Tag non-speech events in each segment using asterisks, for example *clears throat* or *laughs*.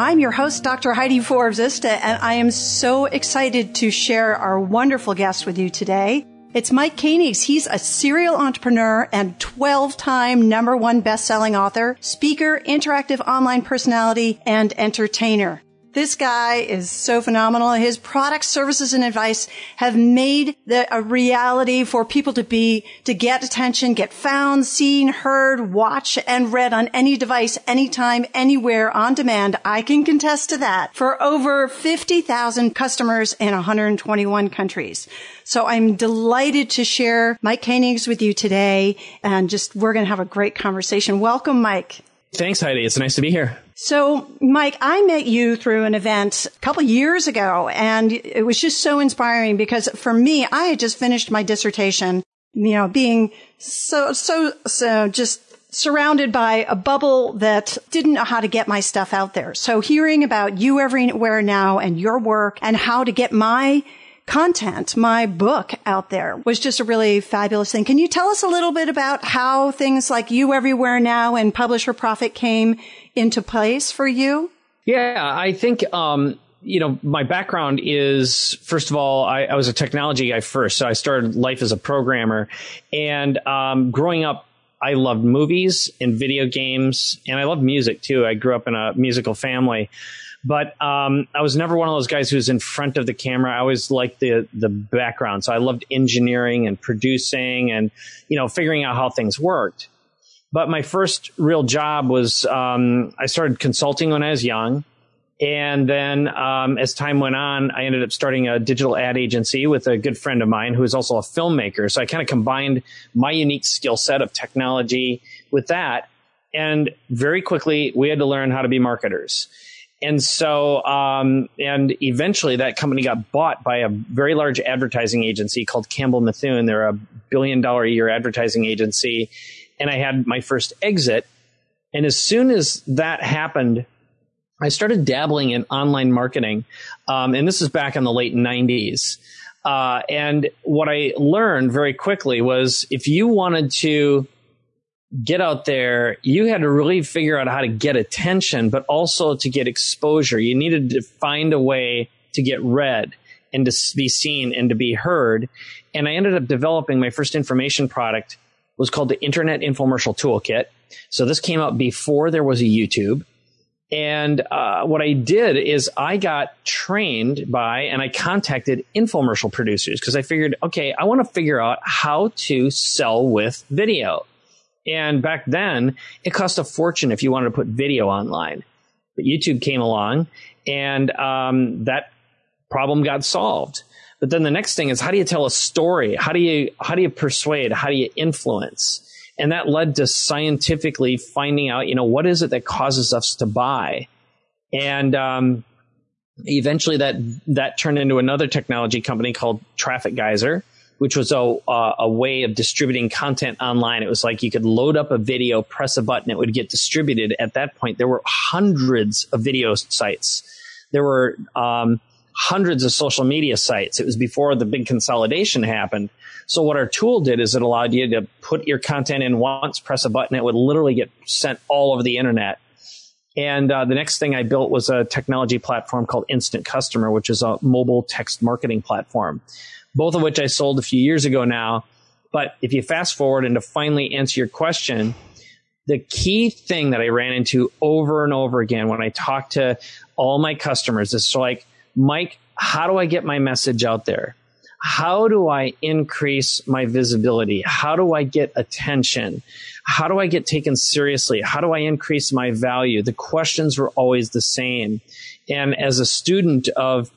I'm your host, Dr. Heidi Forbes Oeste, and I am so excited to share our wonderful guest with you today. It's Mike Koenigs. He's a serial entrepreneur and 12 time number one best-selling author, speaker, interactive online personality, and entertainer. This guy is so phenomenal. His products, services, and advice have made the, a reality for people to be, to get attention, get found, seen, heard, watched, and read on any device, anytime, anywhere, on demand. I can contest to that for over 50,000 customers in 121 countries. So I'm delighted to share Mike Koenigs with you today and just, we're going to have a great conversation. Welcome, Mike. Thanks, Heidi. It's nice to be here. So, Mike, I met you through an event a couple years ago, and it was just so inspiring because for me, I had just finished my dissertation, you know, being so, so, so just surrounded by a bubble that didn't know how to get my stuff out there. So hearing about you everywhere now and your work and how to get my content, my book out there was just a really fabulous thing. Can you tell us a little bit about how things like You Everywhere Now and Publish for Profit came into place for you? Yeah, I think, um, you know, my background is first of all, I, I, was a technology guy first. So I started life as a programmer. And um, growing up, I loved movies and video games, and I loved music too. I grew up in a musical family. But um, I was never one of those guys who's in front of the camera. I always liked the the background, so I loved engineering and producing and you know figuring out how things worked. But my first real job was um, I started consulting when I was young. And then um, as time went on, I ended up starting a digital ad agency with a good friend of mine who is also a filmmaker. So I kind of combined my unique skill set of technology with that. And very quickly, we had to learn how to be marketers. And so, um, and eventually that company got bought by a very large advertising agency called Campbell Mithun. They're a billion dollar a year advertising agency. And I had my first exit. And as soon as that happened, I started dabbling in online marketing. Um, and this is back in the late 90s. Uh, and what I learned very quickly was if you wanted to get out there, you had to really figure out how to get attention, but also to get exposure. You needed to find a way to get read and to be seen and to be heard. And I ended up developing my first information product was called the Internet Infomercial Toolkit. So this came out before there was a YouTube. And uh, what I did is I got trained by and I contacted infomercial producers because I figured, okay, I want to figure out how to sell with video. And back then, it cost a fortune if you wanted to put video online. But YouTube came along, and um, that problem got solved. But then the next thing is how do you tell a story? How do you how do you persuade? How do you influence? And that led to scientifically finding out, you know, what is it that causes us to buy? And um, eventually, that that turned into another technology company called Traffic Geyser, which was a, uh, a way of distributing content online. It was like you could load up a video, press a button, it would get distributed. At that point, there were hundreds of video sites. There were um, hundreds of social media sites. It was before the big consolidation happened. So what our tool did is it allowed you to put your content in once, press a button, it would literally get sent all over the internet. And uh, the next thing I built was a technology platform called Instant Customer, which is a mobile text marketing platform both of which I sold a few years ago now. But if you fast forward and to finally answer your question, the key thing that I ran into over and over again when I talked to all my customers is like, Mike, how do I get my message out there? How do I increase my visibility? How do I get attention? How do I get taken seriously? How do I increase my value? The questions were always the same. And as a student of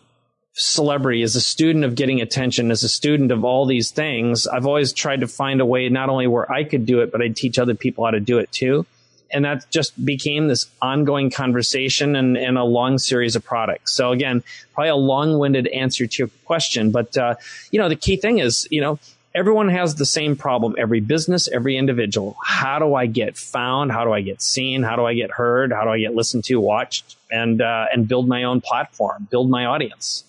celebrity, as a student of getting attention, as a student of all these things, I've always tried to find a way not only where I could do it, but I'd teach other people how to do it too. and that just became this ongoing conversation and, and, a long series of products. So again, probably a long-winded answer to your question, but uh, you know the key thing is you know everyone has the same problem. Every business, every individual. How do I get found? How do I get seen? How do I get heard? How do I get listened to, watched, and uh, and build my own platform, build my audience?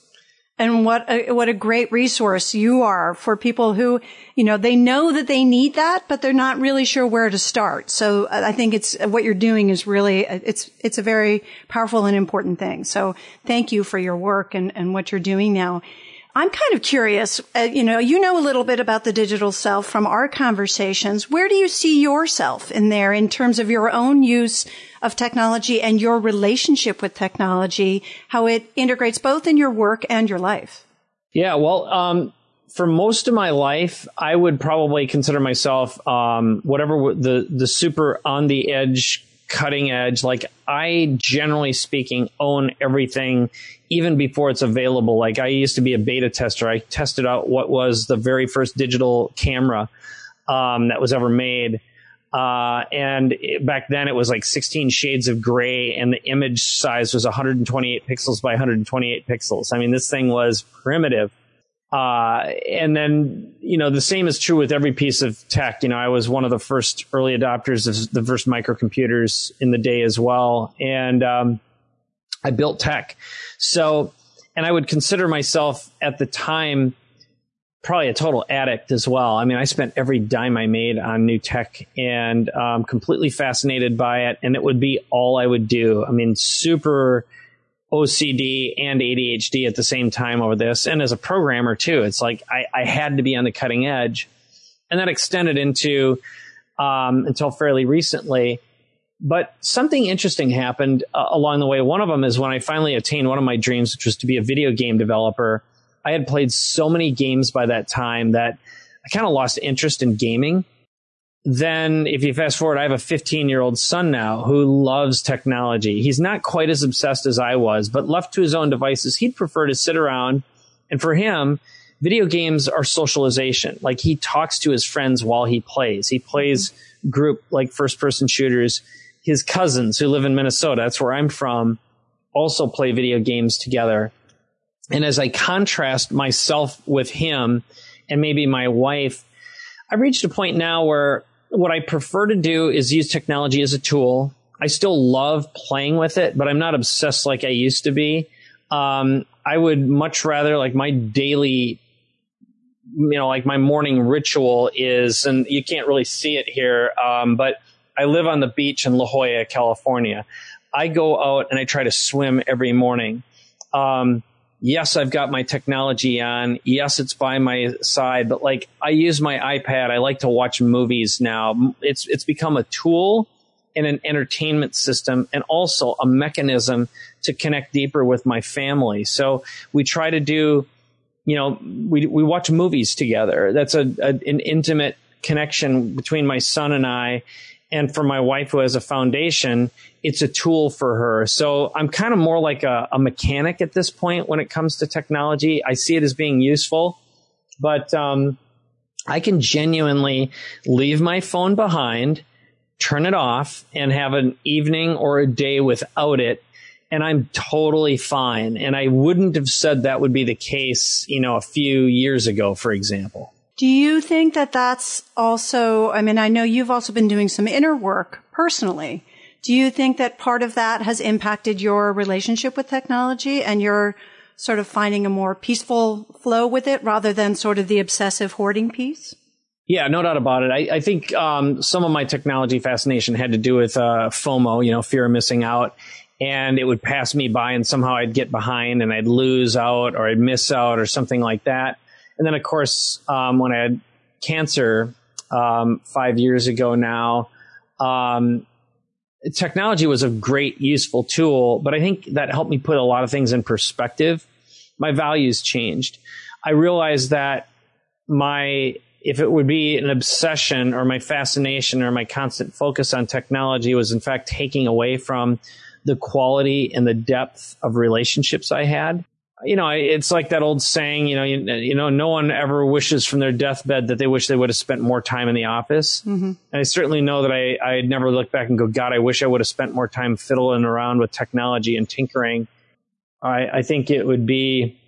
And what a, what a great resource you are for people who, you know, they know that they need that, but they're not really sure where to start. So uh, I think it's what you're doing is really, uh, it's, it's a very powerful and important thing. So thank you for your work and, and what you're doing now. I'm kind of curious, uh, you know, you know a little bit about the digital self from our conversations. Where do you see yourself in there in terms of your own use of technology and your relationship with technology, how it integrates both in your work and your life? Yeah, well, um, for most of my life, I would probably consider myself um, whatever the the super on the edge cutting edge. Like I generally speaking own everything even before it's available. Like I used to be a beta tester. I tested out what was the very first digital camera um, that was ever made. Uh, and it, back then it was like 16 shades of gray and the image size was 128 pixels by 128 pixels. I mean, this thing was primitive. Uh, and then, you know, the same is true with every piece of tech. You know, I was one of the first early adopters of the first microcomputers in the day as well. And, um, I built tech. So, and I would consider myself at the time probably a total addict as well. I mean, I spent every dime I made on new tech and um, completely fascinated by it. And it would be all I would do. I mean, super OCD and ADHD at the same time over this. And as a programmer too, it's like I, I had to be on the cutting edge. And that extended into um, until fairly recently. But something interesting happened uh, along the way. One of them is when I finally attained one of my dreams, which was to be a video game developer. I had played so many games by that time that I kind of lost interest in gaming then if you fast forward, I have a 15 year old son now who loves technology. He's not quite as obsessed as I was, but left to his own devices, he'd prefer to sit around. And for him, video games are socialization. Like he talks to his friends while he plays. He plays group like first person shooters. His cousins who live in Minnesota, that's where I'm from, also play video games together. And as I contrast myself with him and maybe my wife, I've reached a point now where what I prefer to do is use technology as a tool. I still love playing with it, but I'm not obsessed like I used to be. Um, I would much rather like my daily, you know, like my morning ritual is, and you can't really see it here, um, but I live on the beach in La Jolla, California. I go out and I try to swim every morning. Um, yes, I've got my technology on. Yes, it's by my side, but like I use my iPad. I like to watch movies now. It's, it's become a tool and an entertainment system and also a mechanism to connect deeper with my family. So we try to do, you know, we, we watch movies together. That's a, a an intimate connection between my son and I and for my wife who has a foundation, it's a tool for her. So I'm kind of more like a, a, mechanic at this point when it comes to technology. I see it as being useful, but um, I can genuinely leave my phone behind, turn it off, and have an evening or a day without it. And I'm totally fine. And I wouldn't have said that would be the case, you know, a few years ago, for example. Do you think that that's also, I mean, I know you've also been doing some inner work personally. Do you think that part of that has impacted your relationship with technology and you're sort of finding a more peaceful flow with it rather than sort of the obsessive hoarding piece? Yeah, no doubt about it. I, I think um, some of my technology fascination had to do with uh, FOMO, you know, fear of missing out. And it would pass me by, and somehow I'd get behind and I'd lose out or I'd miss out or something like that. And then, of course, um, when I had cancer um, five years ago now, um, technology was a great, useful tool, but I think that helped me put a lot of things in perspective. My values changed. I realized that my if it would be an obsession or my fascination or my constant focus on technology was in fact taking away from the quality and the depth of relationships I had. You know, it's like that old saying, you know, you, you, know, no one ever wishes from their deathbed that they wish they would have spent more time in the office. Mm-hmm. And I certainly know that I, I never look back and go, God, I wish I would have spent more time fiddling around with technology and tinkering. I, I think it would be,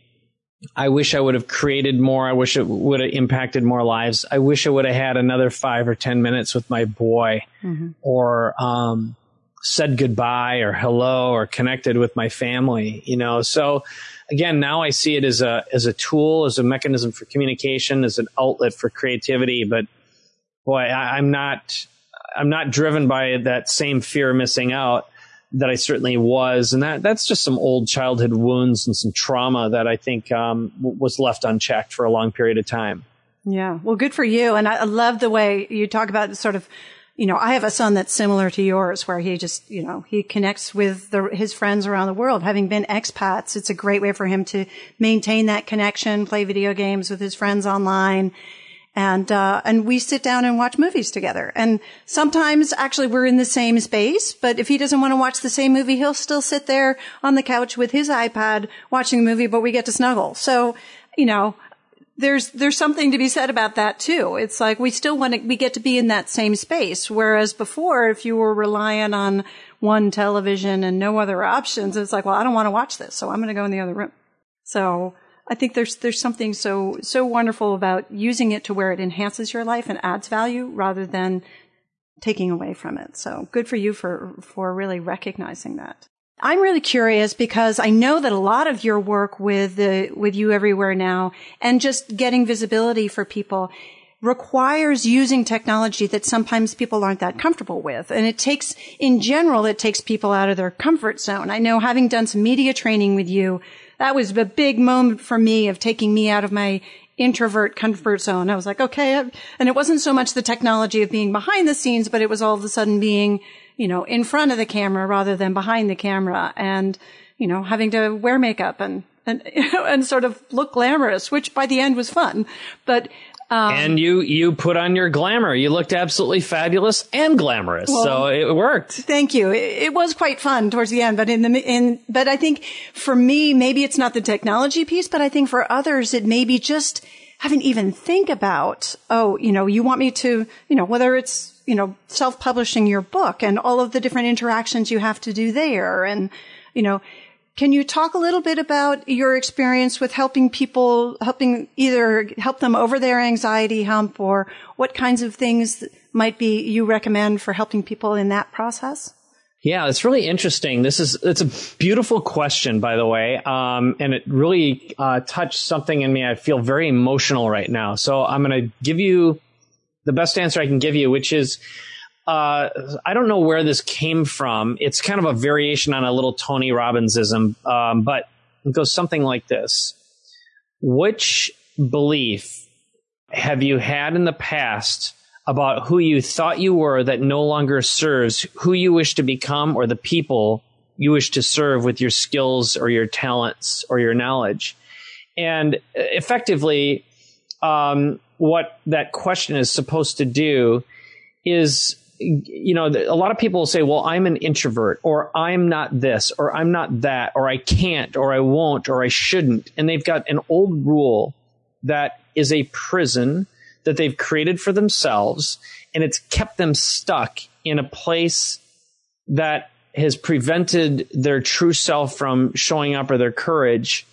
I wish I would have created more. I wish it would have impacted more lives. I wish I would have had another five or 10 minutes with my boy mm-hmm. or, um, said goodbye or hello or connected with my family, you know. So again, now I see it as a as a tool, as a mechanism for communication, as an outlet for creativity. But boy, I, I'm not I'm not driven by that same fear of missing out that I certainly was, and that that's just some old childhood wounds and some trauma that I think um, was left unchecked for a long period of time. Yeah, well, good for you, and I love the way you talk about sort of you know, I have a son that's similar to yours where he just, you know, he connects with the, his friends around the world. Having been expats, it's a great way for him to maintain that connection, play video games with his friends online. And, uh, and we sit down and watch movies together. And sometimes actually we're in the same space, but if he doesn't want to watch the same movie, he'll still sit there on the couch with his iPad watching the movie, but we get to snuggle. So, you know, there's there's something to be said about that too. It's like we still want to we get to be in that same space. Whereas before, if you were relying on one television and no other options, it's like, well, I don't want to watch this, so I'm going to go in the other room. So I think there's there's something so so wonderful about using it to where it enhances your life and adds value rather than taking away from it. So good for you for for really recognizing that. I'm really curious because I know that a lot of your work with the, with you everywhere now and just getting visibility for people requires using technology that sometimes people aren't that comfortable with. And it takes, in general, it takes people out of their comfort zone. I know having done some media training with you, that was a big moment for me of taking me out of my introvert comfort zone. I was like, okay. And it wasn't so much the technology of being behind the scenes, but it was all of a sudden being you know, in front of the camera rather than behind the camera and, you know, having to wear makeup and, and, *laughs* and sort of look glamorous, which by the end was fun. But, um, and you you put on your glamour. You looked absolutely fabulous and glamorous, well, so it worked. Thank you. It, it, was quite fun towards the end, but in the in but I think for me, maybe it's not the technology piece, but I think for others, it may be just having even think about. Oh, you know, you want me to, you know, whether it's you know, self-publishing your book and all of the different interactions you have to do there. And, you know, can you talk a little bit about your experience with helping people, helping either help them over their anxiety hump or what kinds of things might be you recommend for helping people in that process? Yeah, it's really interesting. This is it's a beautiful question, by the way, um, and it really uh, touched something in me. I feel very emotional right now, so I'm going to give you the best answer I can give you, which is, uh, I don't know where this came from. It's kind of a variation on a little Tony Robbinsism, um, but it goes something like this. Which belief have you had in the past about who you thought you were that no longer serves who you wish to become or the people you wish to serve with your skills or your talents or your knowledge? And effectively, um, what that question is supposed to do is you know a lot of people will say well i'm an introvert or i'm not this or i'm not that or i can't or i won't or i shouldn't and they've got an old rule that is a prison that they've created for themselves and it's kept them stuck in a place that has prevented their true self from showing up or their courage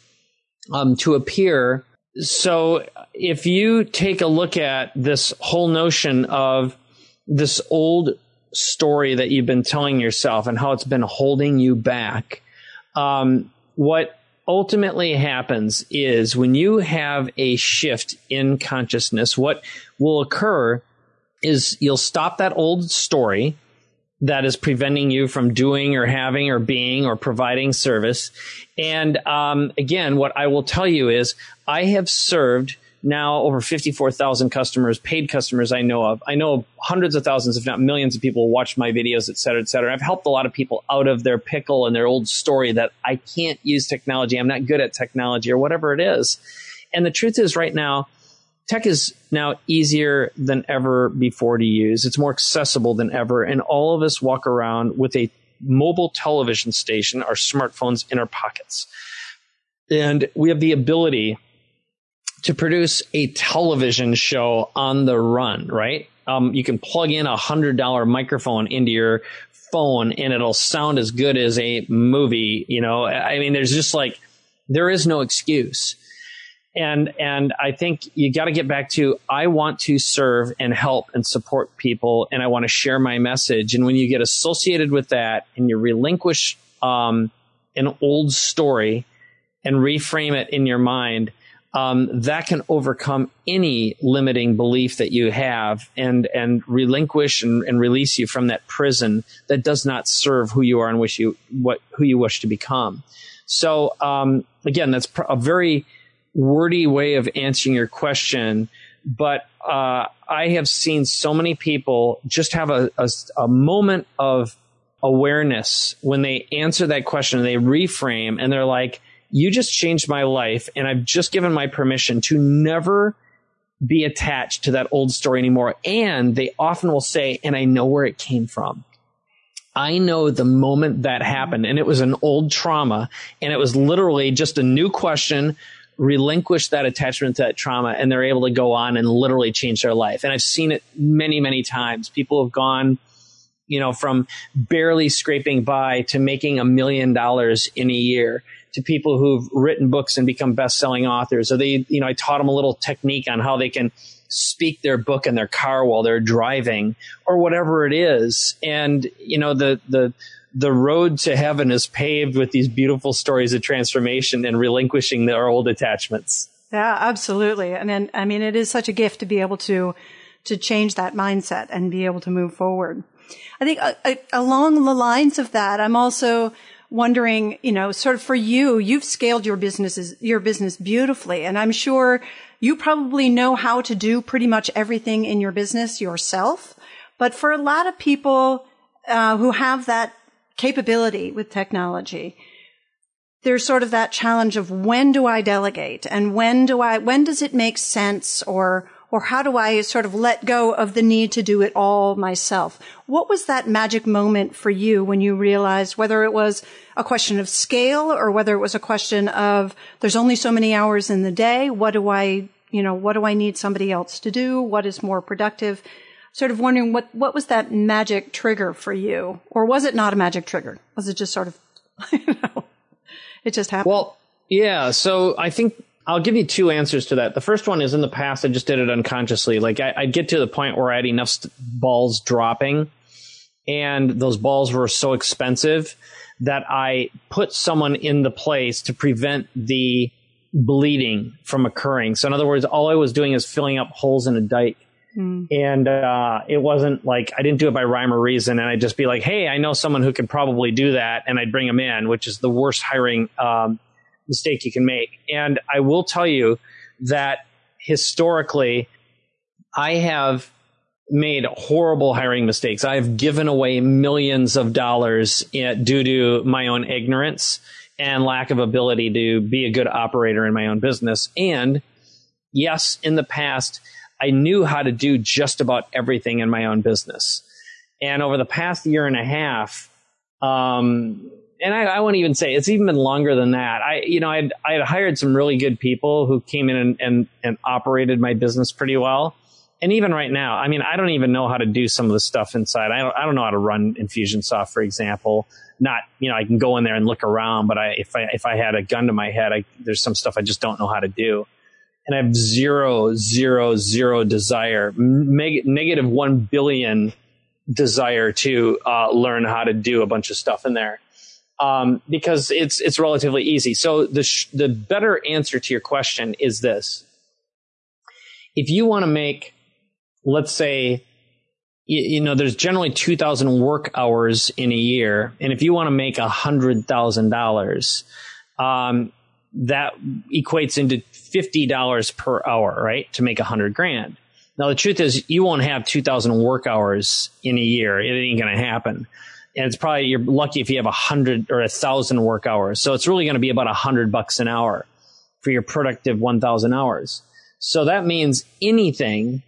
um, to appear. So if you take a look at this whole notion of this old story that you've been telling yourself and how it's been holding you back, um, what ultimately happens is when you have a shift in consciousness, what will occur is you'll stop that old story that is preventing you from doing or having or being or providing service. And um, again, what I will tell you is I have served now over 54,000 customers, paid customers I know of. I know hundreds of thousands, if not millions of people watch my videos, et cetera, et cetera. I've helped a lot of people out of their pickle and their old story that I can't use technology. I'm not good at technology or whatever it is. And the truth is right now, tech is now easier than ever before to use. It's more accessible than ever. And all of us walk around with a mobile television station, our smartphones in our pockets. And we have the ability to produce a television show on the run, right? Um, you can plug in a hundred dollar microphone into your phone and it'll sound as good as a movie. You know, I mean, there's just like, there is no excuse. And, and I think you got to get back to, I want to serve and help and support people and I want to share my message. And when you get associated with that and you relinquish, um, an old story and reframe it in your mind, um, that can overcome any limiting belief that you have and and relinquish and, and, release you from that prison that does not serve who you are and wish you what who you wish to become. So um, again, that's a very wordy way of answering your question, but uh, I have seen so many people just have a, a, a moment of awareness when they answer that question, they reframe, and they're like you just changed my life and I've just given my permission to never be attached to that old story anymore. And they often will say, and I know where it came from. I know the moment that happened and it was an old trauma and it was literally just a new question, relinquish that attachment to that trauma and they're able to go on and literally change their life. And I've seen it many, many times. People have gone, you know, from barely scraping by to making a million dollars in a year to people who've written books and become best-selling authors. So they, you know, I taught them a little technique on how they can speak their book in their car while they're driving or whatever it is. And, you know, the, the, the road to heaven is paved with these beautiful stories of transformation and relinquishing their old attachments. Yeah, absolutely. And then, I mean, it is such a gift to be able to, to change that mindset and be able to move forward. I think uh, uh, along the lines of that, I'm also wondering, you know, sort of for you, you've scaled your businesses, your business beautifully. And I'm sure you probably know how to do pretty much everything in your business yourself. But for a lot of people uh, who have that capability with technology, there's sort of that challenge of when do I delegate and when do I, when does it make sense or, or how do I sort of let go of the need to do it all myself? What was that magic moment for you when you realized whether it was a question of scale or whether it was a question of there's only so many hours in the day. What do I, you know, what do I need somebody else to do? What is more productive? Sort of wondering what, what was that magic trigger for you? Or was it not a magic trigger? Was it just sort of, *laughs* you know, it just happened? Well, yeah. So I think I'll give you two answers to that. The first one is in the past, I just did it unconsciously. Like I, would get to the point where I had enough st- balls dropping, and those balls were so expensive that I put someone in the place to prevent the bleeding from occurring. So in other words, all I was doing is filling up holes in a dike. Mm. And uh, it wasn't like I didn't do it by rhyme or reason, and I'd just be like, "Hey, I know someone who could probably do that," and I'd bring them in, which is the worst hiring um, mistake you can make. And I will tell you that historically, I have made horrible hiring mistakes. I've given away millions of dollars in, due to my own ignorance and lack of ability to be a good operator in my own business. And yes, in the past, I knew how to do just about everything in my own business. And over the past year and a half, um, and I, I won't even say it's even been longer than that. I, you know, I had, hired some really good people who came in and, and, and operated my business pretty well. And even right now, I mean, I don't even know how to do some of the stuff inside. I don't, I don't know how to run Infusionsoft, for example. Not, you know, I can go in there and look around, but I, if I, if I had a gun to my head, I, there's some stuff I just don't know how to do. And I have zero, zero, zero desire, negative one billion desire to uh, learn how to do a bunch of stuff in there um, because it's it's relatively easy. So the sh- the better answer to your question is this: if you want to make, let's say, you, know, there's generally two thousand work hours in a year, and if you want to make a hundred thousand um, dollars, that equates into fifty dollars per hour, right? To make a hundred grand. Now the truth is, you won't have two thousand work hours in a year. It ain't going to happen and it's probably you're lucky if you have a hundred or a thousand work hours. So it's really going to be about a hundred bucks an hour for your productive one thousand hours. So that means anything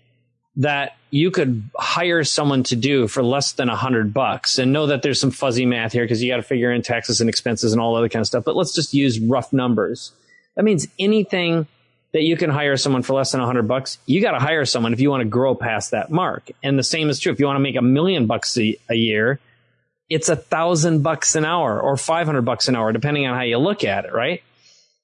that you could hire someone to do for less than a hundred bucks and know that there's some fuzzy math here because you got to figure in taxes and expenses and all other kind of stuff. But let's just use rough numbers. That means anything that you can hire someone for less than a 100 bucks, you got to hire someone if you want to grow past that mark. And the same is true if you want to make a million bucks a, a year, it's a thousand bucks an hour or 500 bucks an hour, depending on how you look at it, right?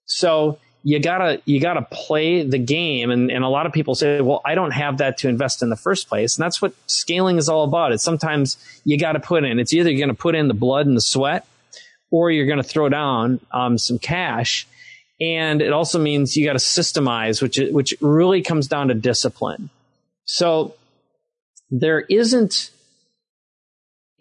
So you gotta, you gotta play the game. And, and a lot of people say, well, I don't have that to invest in the first place. And that's what scaling is all about. It's sometimes you got to put in, it's either you're to put in the blood and the sweat or you're to throw down um, some cash. And it also means you got to systemize, which, which really comes down to discipline. So there isn't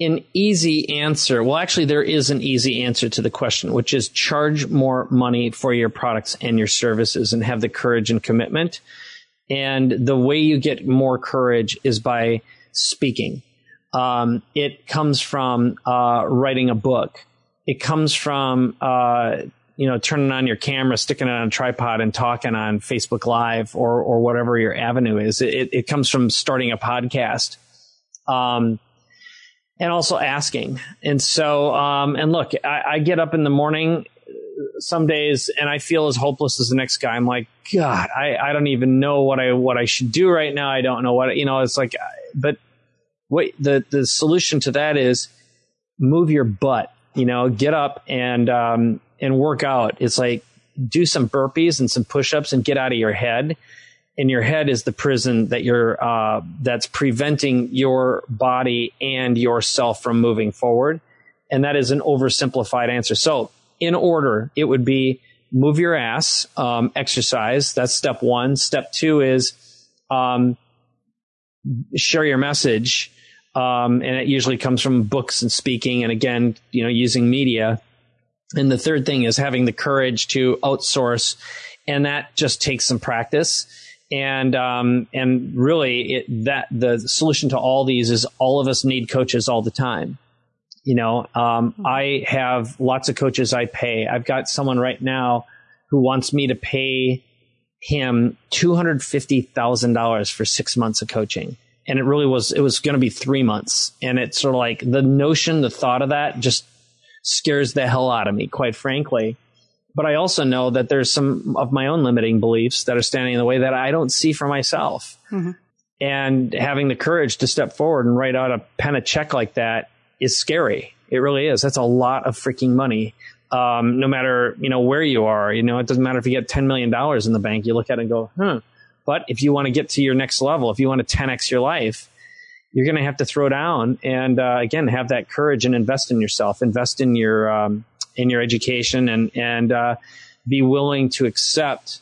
an easy answer. Well, actually, there is an easy answer to the question, which is charge more money for your products and your services and have the courage and commitment. And the way you get more courage is by speaking. Um, it comes from uh, writing a book. It comes from uh, you know turning on your camera, sticking it on a tripod, and talking on Facebook Live or or whatever your avenue is. It, it comes from starting a podcast. Um, and also asking. And so, um, and look, I, I, get up in the morning some days and I feel as hopeless as the next guy. I'm like, God, I, I don't even know what I, what I should do right now. I don't know what, you know, it's like, but wait, the, the solution to that is move your butt, you know, get up and, um, and work out. It's like, do some burpees and some push-ups and get out of your head in your head is the prison that you're uh, that's preventing your body and yourself from moving forward. And that is an oversimplified answer. So in order it would be move your ass um, exercise. That's step one. Step two is um, share your message. Um, and it usually comes from books and speaking and again you know using media. And the third thing is having the courage to outsource. And that just takes some practice and um, and really it, that the solution to all these is all of us need coaches all the time. You know um, mm-hmm. i have lots of coaches i pay. I've got someone right now who wants me to pay him $250000 for six months of coaching. And it really was it was going to be three months. And it's sort of like the notion the thought of that just scares the hell out of me quite frankly but I also know that there's some of my own limiting beliefs that are standing in the way that I don't see for myself. Mm-hmm. And having the courage to step forward and write out a pen a check like that is scary. It really is. That's a lot of freaking money. Um, no matter, you know, where you are, you know, it doesn't matter if you get $10 million in the bank, you look at it and go, huh. But if you want to get to your next level, if you want to 10x your life, you're going to have to throw down and, uh, again, have that courage and invest in yourself, invest in your, um, in your education and and uh, be willing to accept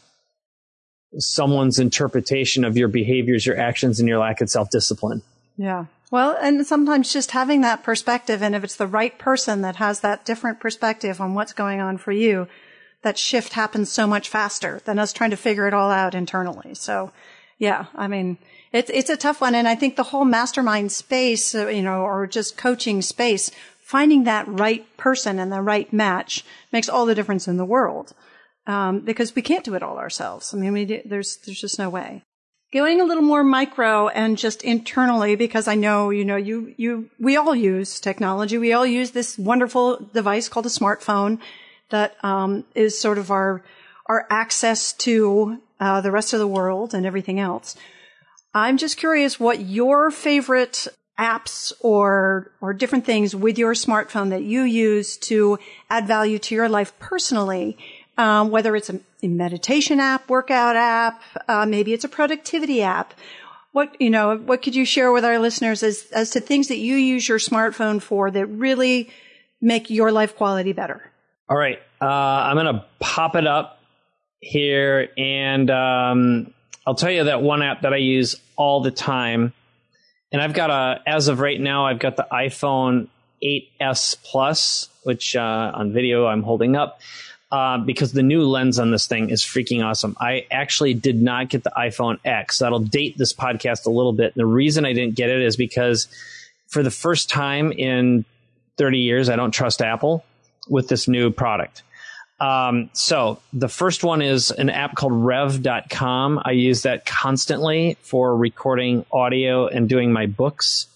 someone's interpretation of your behaviors, your actions, and your lack of self discipline. Yeah. Well, and sometimes just having that perspective, and if it's the right person that has that different perspective on what's going on for you, that shift happens so much faster than us trying to figure it all out internally. So, yeah, I mean, it's it's a tough one, and I think the whole mastermind space, uh, you know, or just coaching space finding that right person and the right match makes all the difference in the world. Um, because we can't do it all ourselves. I mean, we, there's, there's just no way. Going a little more micro and just internally, because I know, you know, you, you, we all use technology. We all use this wonderful device called a smartphone that, um, is sort of our, our access to, uh, the rest of the world and everything else. I'm just curious what your favorite apps or or different things with your smartphone that you use to add value to your life personally. Um, whether it's a, meditation app, workout app, uh, maybe it's a productivity app. What you know, what could you share with our listeners as as to things that you use your smartphone for that really make your life quality better? All right, uh, I'm going to pop it up here, and um, I'll tell you that one app that I use all the time and I've got a, as of right now, I've got the iPhone 8s Plus, which uh, on video I'm holding up. Uh, because the new lens on this thing is freaking awesome. I actually did not get the iPhone X. That'll date this podcast a little bit. And the reason I didn't get it is because for the first time in 30 years, I don't trust Apple with this new product. Um, so the first one is an app called rev.com. I use that constantly for recording audio and doing my books.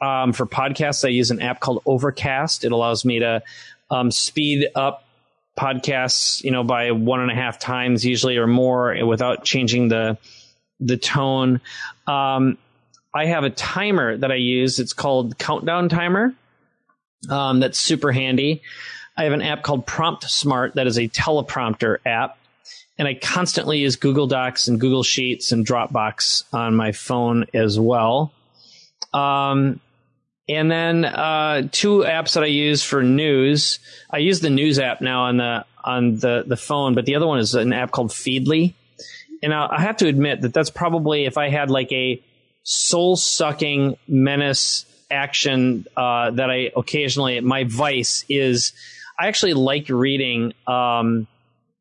Um, for podcasts, I use an app called Overcast. It allows me to um, speed up podcasts, you know, by one and a half times usually or more without changing the the tone. Um, I have a timer that I use. It's called Countdown Timer. Um, that's super handy. I have an app called PromptSmart that is a teleprompter app. And I constantly use Google Docs and Google Sheets and Dropbox on my phone as well. Um, and then uh, two apps that I use for news. I use the news app now on the on the the phone, but the other one is an app called Feedly. And I, I have to admit that that's probably if I had like a soul sucking menace action uh, that I occasionally my vice is I actually like reading um,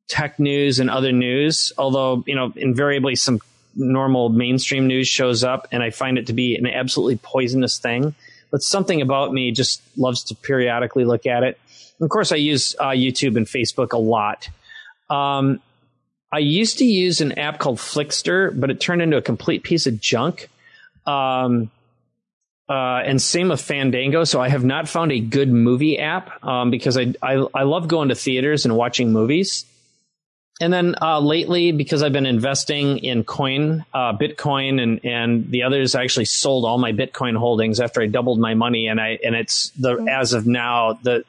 tech news and other news, although you know invariably some normal mainstream news shows up, and I find it to be an absolutely poisonous thing. But something about me just loves to periodically look at it. Of course, I use uh, YouTube and Facebook a lot. Um, I used to use an app called Flixster, but it turned into a complete piece of junk. Um, uh, and same with Fandango. So I have not found a good movie app um, because I, I, I love going to theaters and watching movies. And then uh, lately, because I've been investing in coin, uh, Bitcoin, and and the others, I actually sold all my Bitcoin holdings after I doubled my money, and I and it's the mm-hmm. as of now the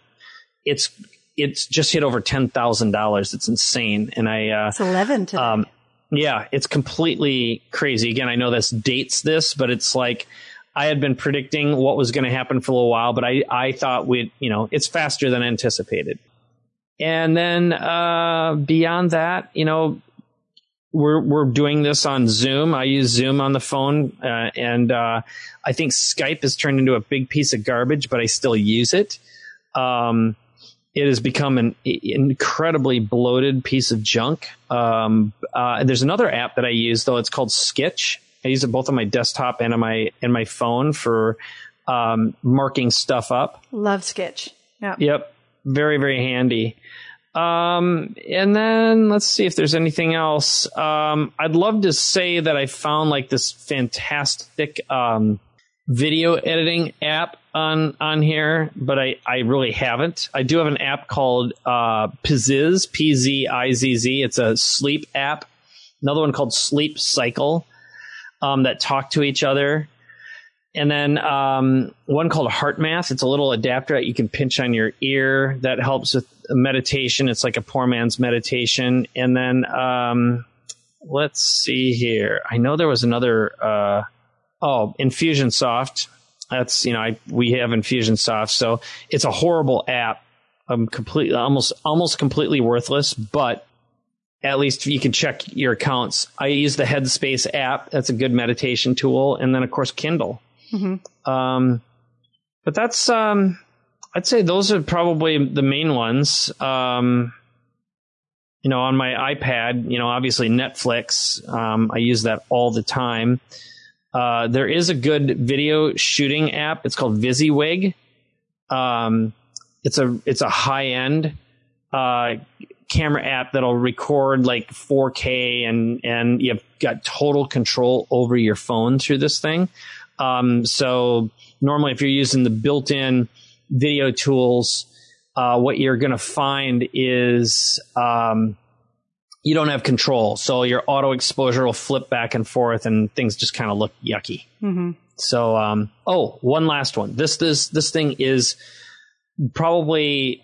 it's it's just hit over ten thousand dollars. It's insane, and I uh, it's eleven today. Um, yeah, it's completely crazy. Again, I know this dates this, but it's like I had been predicting what was going to happen for a little while, but I, I thought we'd, you know, it's faster than anticipated. And then uh, beyond that, you know, we're we're doing this on Zoom. I use Zoom on the phone, uh, and uh, I think Skype has turned into a big piece of garbage, but I still use it. Um, it has become an incredibly bloated piece of junk. Um, uh, there's another app that I use though. It's called Skitch. I use it both on my desktop and on my and my phone for um, marking stuff up. Love Sketch. Yep. Yep. Very very handy. Um, and then let's see if there's anything else. Um, I'd love to say that I found like this fantastic um, video editing app on on here, but I, I really haven't. I do have an app called uh, Pzizz, P Z I Z Z. It's a sleep app. Another one called Sleep Cycle um, that talk to each other. And then um, one called Heart HeartMath. It's a little adapter that you can pinch on your ear that helps with meditation. It's like a poor man's meditation. And then um, let's see here. I know there was another. Uh, oh, Infusionsoft. That's you know I, we have Infusionsoft, so it's a horrible app. I'm completely almost almost completely worthless, but at least you can check your accounts. I use the Headspace app. That's a good meditation tool. And then, of course, Kindle. Mm-hmm. Um, but that's, um, I'd say those are probably the main ones. Um, you know, on my iPad, you know, obviously Netflix, um, I use that all the time. Uh, there is a good video shooting app. It's called VisiWig. Um, it's a, it's a high end, uh, camera app that'll record like 4K and and you've got total control over your phone through this thing. Um, so normally, if you're using the built-in video tools, uh, what you're going to find is um, you don't have control. So your auto exposure will flip back and forth, and things just kind of look yucky. Mm-hmm. So, um, oh, one last one. This this this thing is probably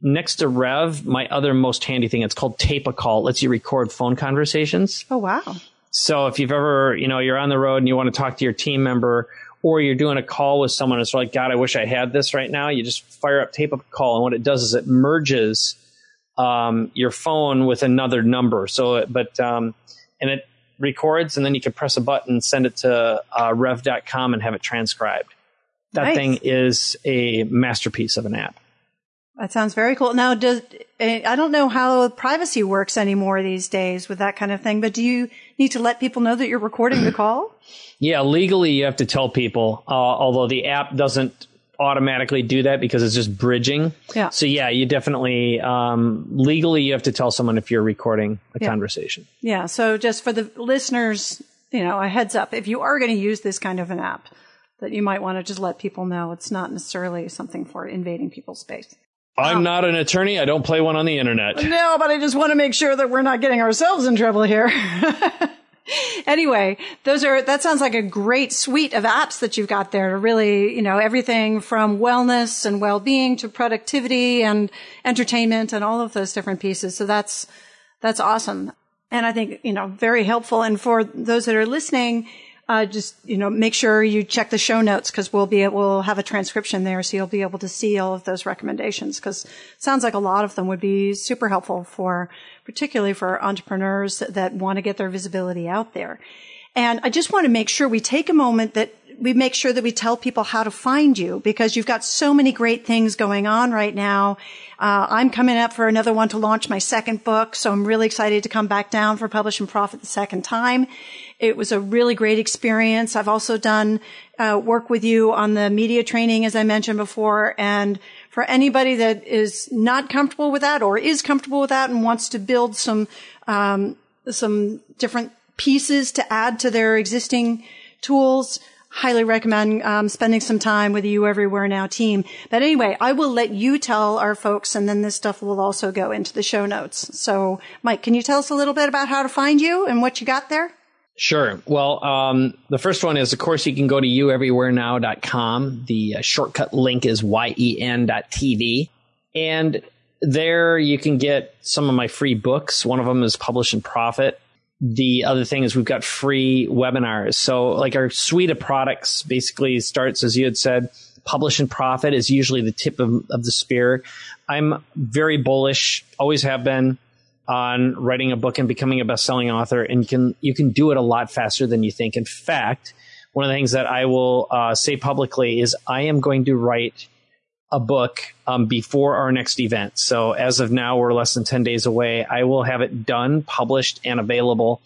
next to Rev, my other most handy thing, it's called Tape a Call. It lets you record phone conversations. Oh, wow. So if you've ever, you know, you're on the road and you want to talk to your team member or you're doing a call with someone, it's like, God, I wish I had this right now. You just fire up Tape a Call. And what it does is it merges um, your phone with another number. So, but, um, and it records and then you can press a button, send it to uh, rev.com and have it transcribed. That nice. thing is a masterpiece of an app. That sounds very cool. Now, does eh, I don't know how privacy works anymore these days with that kind of thing, but do you need to let people know that you're recording the call? *clears throat* Yeah, legally you have to tell people, uh, although the app doesn't automatically do that because it's just bridging. Yeah. So yeah, you definitely um, legally you have to tell someone if you're recording a yeah. conversation. Yeah. So just for the listeners, you know, a heads up if you are going to use this kind of an app, that you might want to just let people know it's not necessarily something for invading people's space. I'm oh. not an attorney. I don't play one on the internet. No, but I just want to make sure that we're not getting ourselves in trouble here. *laughs* anyway, those are, that sounds like a great suite of apps that you've got there to really, you know, everything from wellness and well-being to productivity and entertainment and all of those different pieces. So that's, that's awesome. And I think, you know, very helpful. And for those that are listening, uh, just you know make sure you check the show notes because we'll be we'll have a transcription there so you'll be able to see all of those recommendations because sounds like a lot of them would be super helpful for particularly for entrepreneurs that want to get their visibility out there and i just want to make sure we take a moment that we make sure that we tell people how to find you because you've got so many great things going on right now. Uh, I'm coming up for another one to launch my second book, so I'm really excited to come back down for Publish and Profit the second time. It was a really great experience. I've also done uh, work with you on the media training, as I mentioned before, and for anybody that is not comfortable with that or is comfortable with that and wants to build some um, some different pieces to add to their existing tools highly recommend um, spending some time with the you everywhere now team. But anyway, I will let you tell our folks, and then this stuff will also go into the show notes. So, Mike, can you tell us a little bit about how to find you and what you got there? Sure. Well, um, the first one is, of course, you can go to youeverywherenow.com. The uh, shortcut link is yen.tv. And there you can get some of my free books. One of them is Publish and Profit the other thing is we've got free webinars. So like our suite of products basically starts, as you had said, publish and profit is usually the tip of, of the spear. I'm very bullish, always have been on writing a book and becoming a best-selling author and you can you can do it a lot faster than you think. In fact, one of the things that I will uh, say publicly is I am going to write a book um, before our next event. So as of now, we're less than 10 days away. I will have it done, published, and available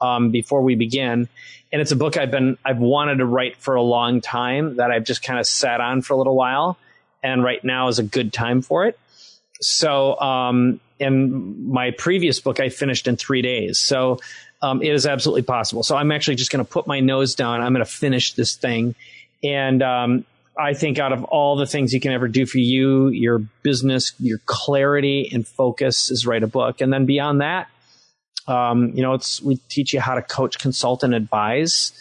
um, before we begin. And it's a book I've been, I've wanted to write for a long time that I've just kind of sat on for a little while. And right now is a good time for it. So, um, in my previous book, I finished in three days. So, um, it is absolutely possible. So I'm actually just going to put my nose down. I'm going to finish this thing. And, um, I think out of all the things you can ever do for you, your business, your clarity and focus is write a book. And then beyond that, um, you know, it's, we teach you how to coach, consult, and advise.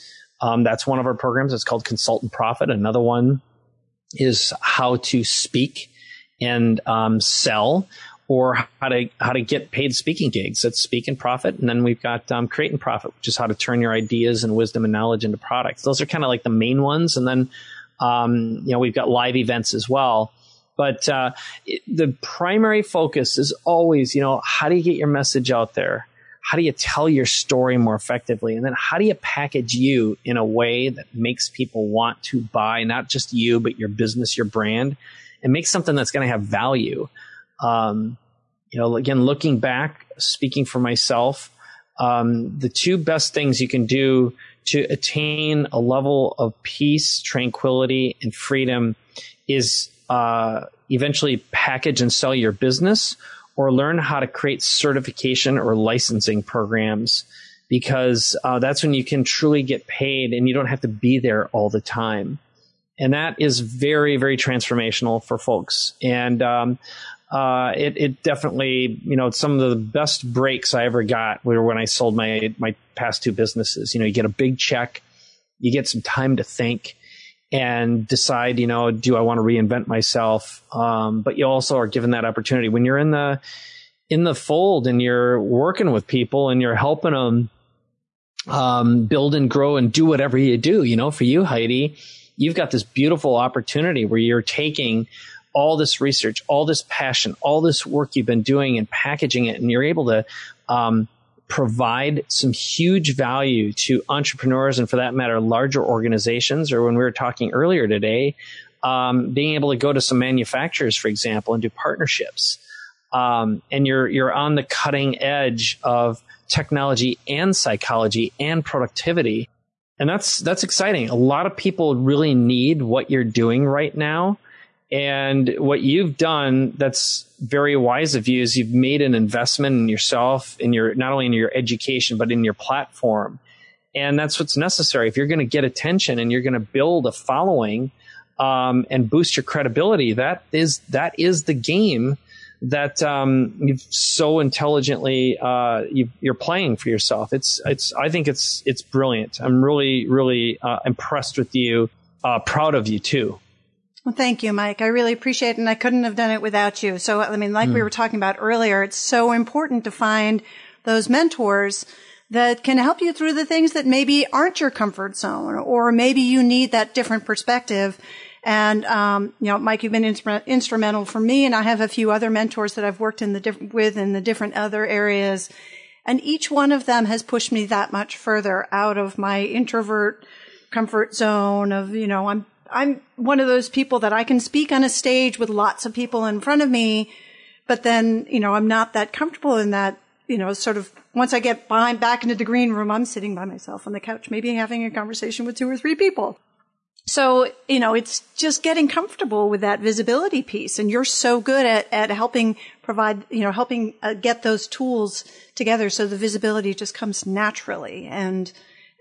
Um, that's one of our programs. It's called Consult and Profit. Another one is how to speak and um, sell or how to how to get paid speaking gigs. That's Speak and Profit, and then we've got um, Create and Profit, which is how to turn your ideas and wisdom and knowledge into products. Those are kind of like the main ones, and then um, you know, we've got live events as well. But uh, it, the primary focus is always, you know, how do you get your message out there? How do you tell your story more effectively? And then how do you package you in a way that makes people want to buy not just you, but your business, your brand, and make something that's going to have value? Um, you know, again, looking back, speaking for myself, um, the two best things you can do to attain a level of peace, tranquility, and freedom is uh, eventually package and sell your business or learn how to create certification or licensing programs because uh, that's when you can truly get paid and you don't have to be there all the time. And that is very, very transformational for folks. And um, uh, it, it definitely, you know, some of the best breaks I ever got were when I sold my, my past two businesses. You know, you get a big check, you get some time to think and decide, you know, do I want to reinvent myself? Um, but you also are given that opportunity when you're in the, in the fold and you're working with people and you're helping them, um, build and grow and do whatever you do. You know, for you, Heidi, you've got this beautiful opportunity where you're taking all this research, all this passion, all this work you've been doing and packaging it, and you're able to um, provide some huge value to entrepreneurs and, for that matter, larger organizations. Or when we were talking earlier today, um, being able to go to some manufacturers, for example, and do partnerships. Um, and you're you're on the cutting edge of technology and psychology and productivity, and that's that's exciting. A lot of people really need what you're doing right now and what you've done that's very wise of you is you've made an investment in yourself, in your not only in your education, but in your platform. And that's what's necessary. If you're going to get attention and you're going to build a following, um, and boost your credibility, that is that is the game that um, you've so intelligently uh, you are playing for yourself. It's it's I think it's it's brilliant. I'm really really uh, impressed with you. Uh, proud of you too. Well, thank you, Mike. I really appreciate it, and I couldn't have done it without you. So, I mean, like mm. we hmm. were talking about earlier, it's so important to find those mentors that can help you through the things that maybe aren't your comfort zone, or maybe you need that different perspective. And, um, you know, Mike, you've been instrumental for me and I have a few other mentors that I've worked in the diff- with in the different other areas. And each one of them has pushed me that much further out of my introvert comfort zone of, you know, I'm, I'm one of those people that I can speak on a stage with lots of people in front of me, but then, you know, I'm not that comfortable in that, you know, sort of once I get behind back into the green room, I'm sitting by myself on the couch, maybe having a conversation with two or three people. So, you know, it's just getting comfortable with that visibility piece. And you're so good at, at helping provide, you know, helping uh, get those tools together so the visibility just comes naturally and,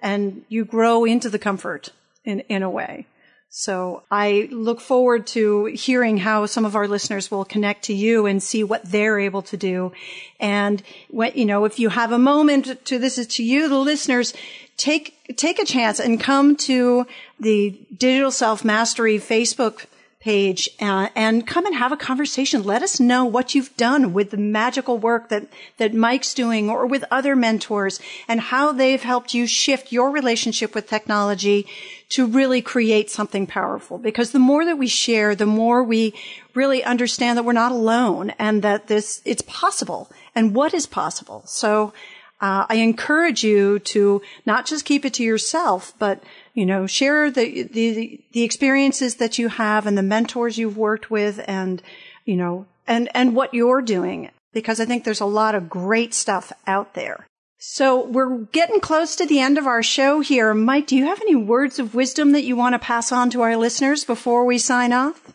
and you grow into the comfort in, in a way. So I look forward to hearing how some of our listeners will connect to you and see what they're able to do. And when, you know, if you have a moment to, this is to you, the listeners, take, take a chance and come to the Digital Self Mastery Facebook page uh, and come and have a conversation. Let us know what you've done with the magical work that, that Mike's doing or with other mentors and how they've helped you shift your relationship with technology to really create something powerful. Because the more that we share, the more we really understand that we're not alone and that this, it's possible and what is possible. So, uh, I encourage you to not just keep it to yourself, but you know, share the, the, the experiences that you have and the mentors you've worked with and, you know, and, and what you're doing. Because I think there's a lot of great stuff out there. So we're getting close to the end of our show here. Mike, do you have any words of wisdom that you want to pass on to our listeners before we sign off?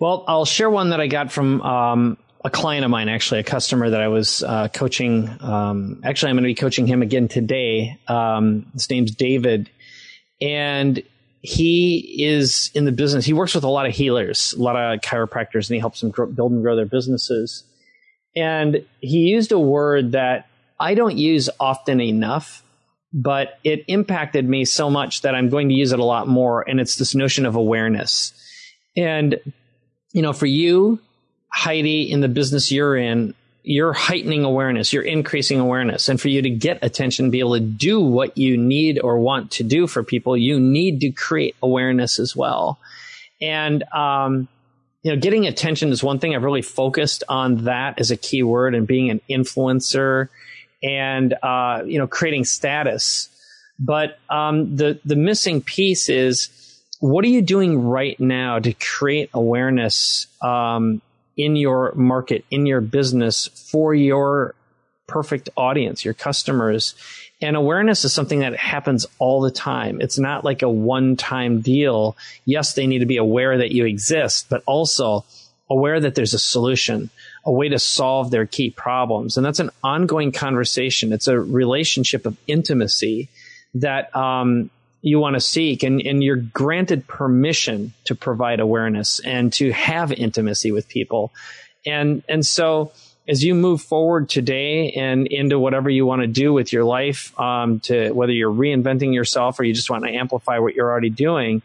Well, I'll share one that I got from um, a client of mine, actually, a customer that I was uh, coaching. Um, actually, I'm going to be coaching him again today. Um, his name's David, and he is in the business. He works with a lot of healers, a lot of chiropractors, and he helps them grow, build and grow their businesses. And he used a word that I don't use often enough, but it impacted me so much that I'm going to use it a lot more. And it's this notion of awareness. And, you know, for you, Heidi, in the business you're in, you're heightening awareness, you're increasing awareness. And for you to get attention, be able to do what you need or want to do for people, you need to create awareness as well. And, um, you know, getting attention is one thing. I've really focused on that as a key word and being an influencer and, uh, you know, creating status. But, um, the, the missing piece is, what are you doing right now to create awareness, um, in your market, in your business for your perfect audience, your customers. And awareness is something that happens all the time. It's not like a one time deal. Yes, they need to be aware that you exist, but also aware that there's a solution, a way to solve their key problems. And that's an ongoing conversation. It's a relationship of intimacy that um, you want to seek and, and you're granted permission to provide awareness and to have intimacy with people. And, and so as you move forward today and into whatever you want to do with your life, um, to whether you're reinventing yourself or you just want to amplify what you're already doing,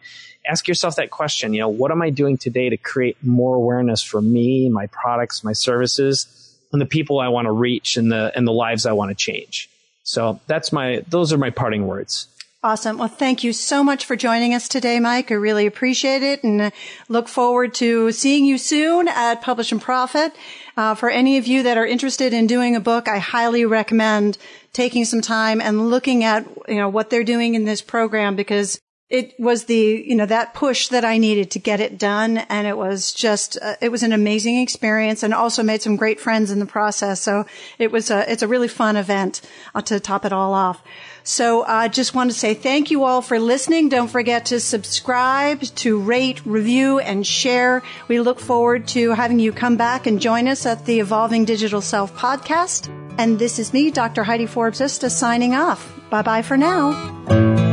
ask yourself that question. You know, what am I doing today to create more awareness for me, my products, my services, and the people I want to reach and the, and the lives I want to change? So that's my, those are my parting words. Awesome. Well, thank you so much for joining us today, Mike. I really appreciate it and look forward to seeing you soon at Publish and Profit. Uh, for any of you that are interested in doing a book, I highly recommend taking some time and looking at, you know, what they're doing in this program because it was the, you know, that push that I needed to get it done. And it was just, uh, it was an amazing experience and also made some great friends in the process. So it was a, it's a really fun event uh, to top it all off. So I uh, just want to say thank you all for listening. Don't forget to subscribe, to rate, review, and share. We look forward to having you come back and join us at the Evolving Digital Self podcast. And this is me, Dr. Heidi Forbes Ista, signing off. Bye bye for now.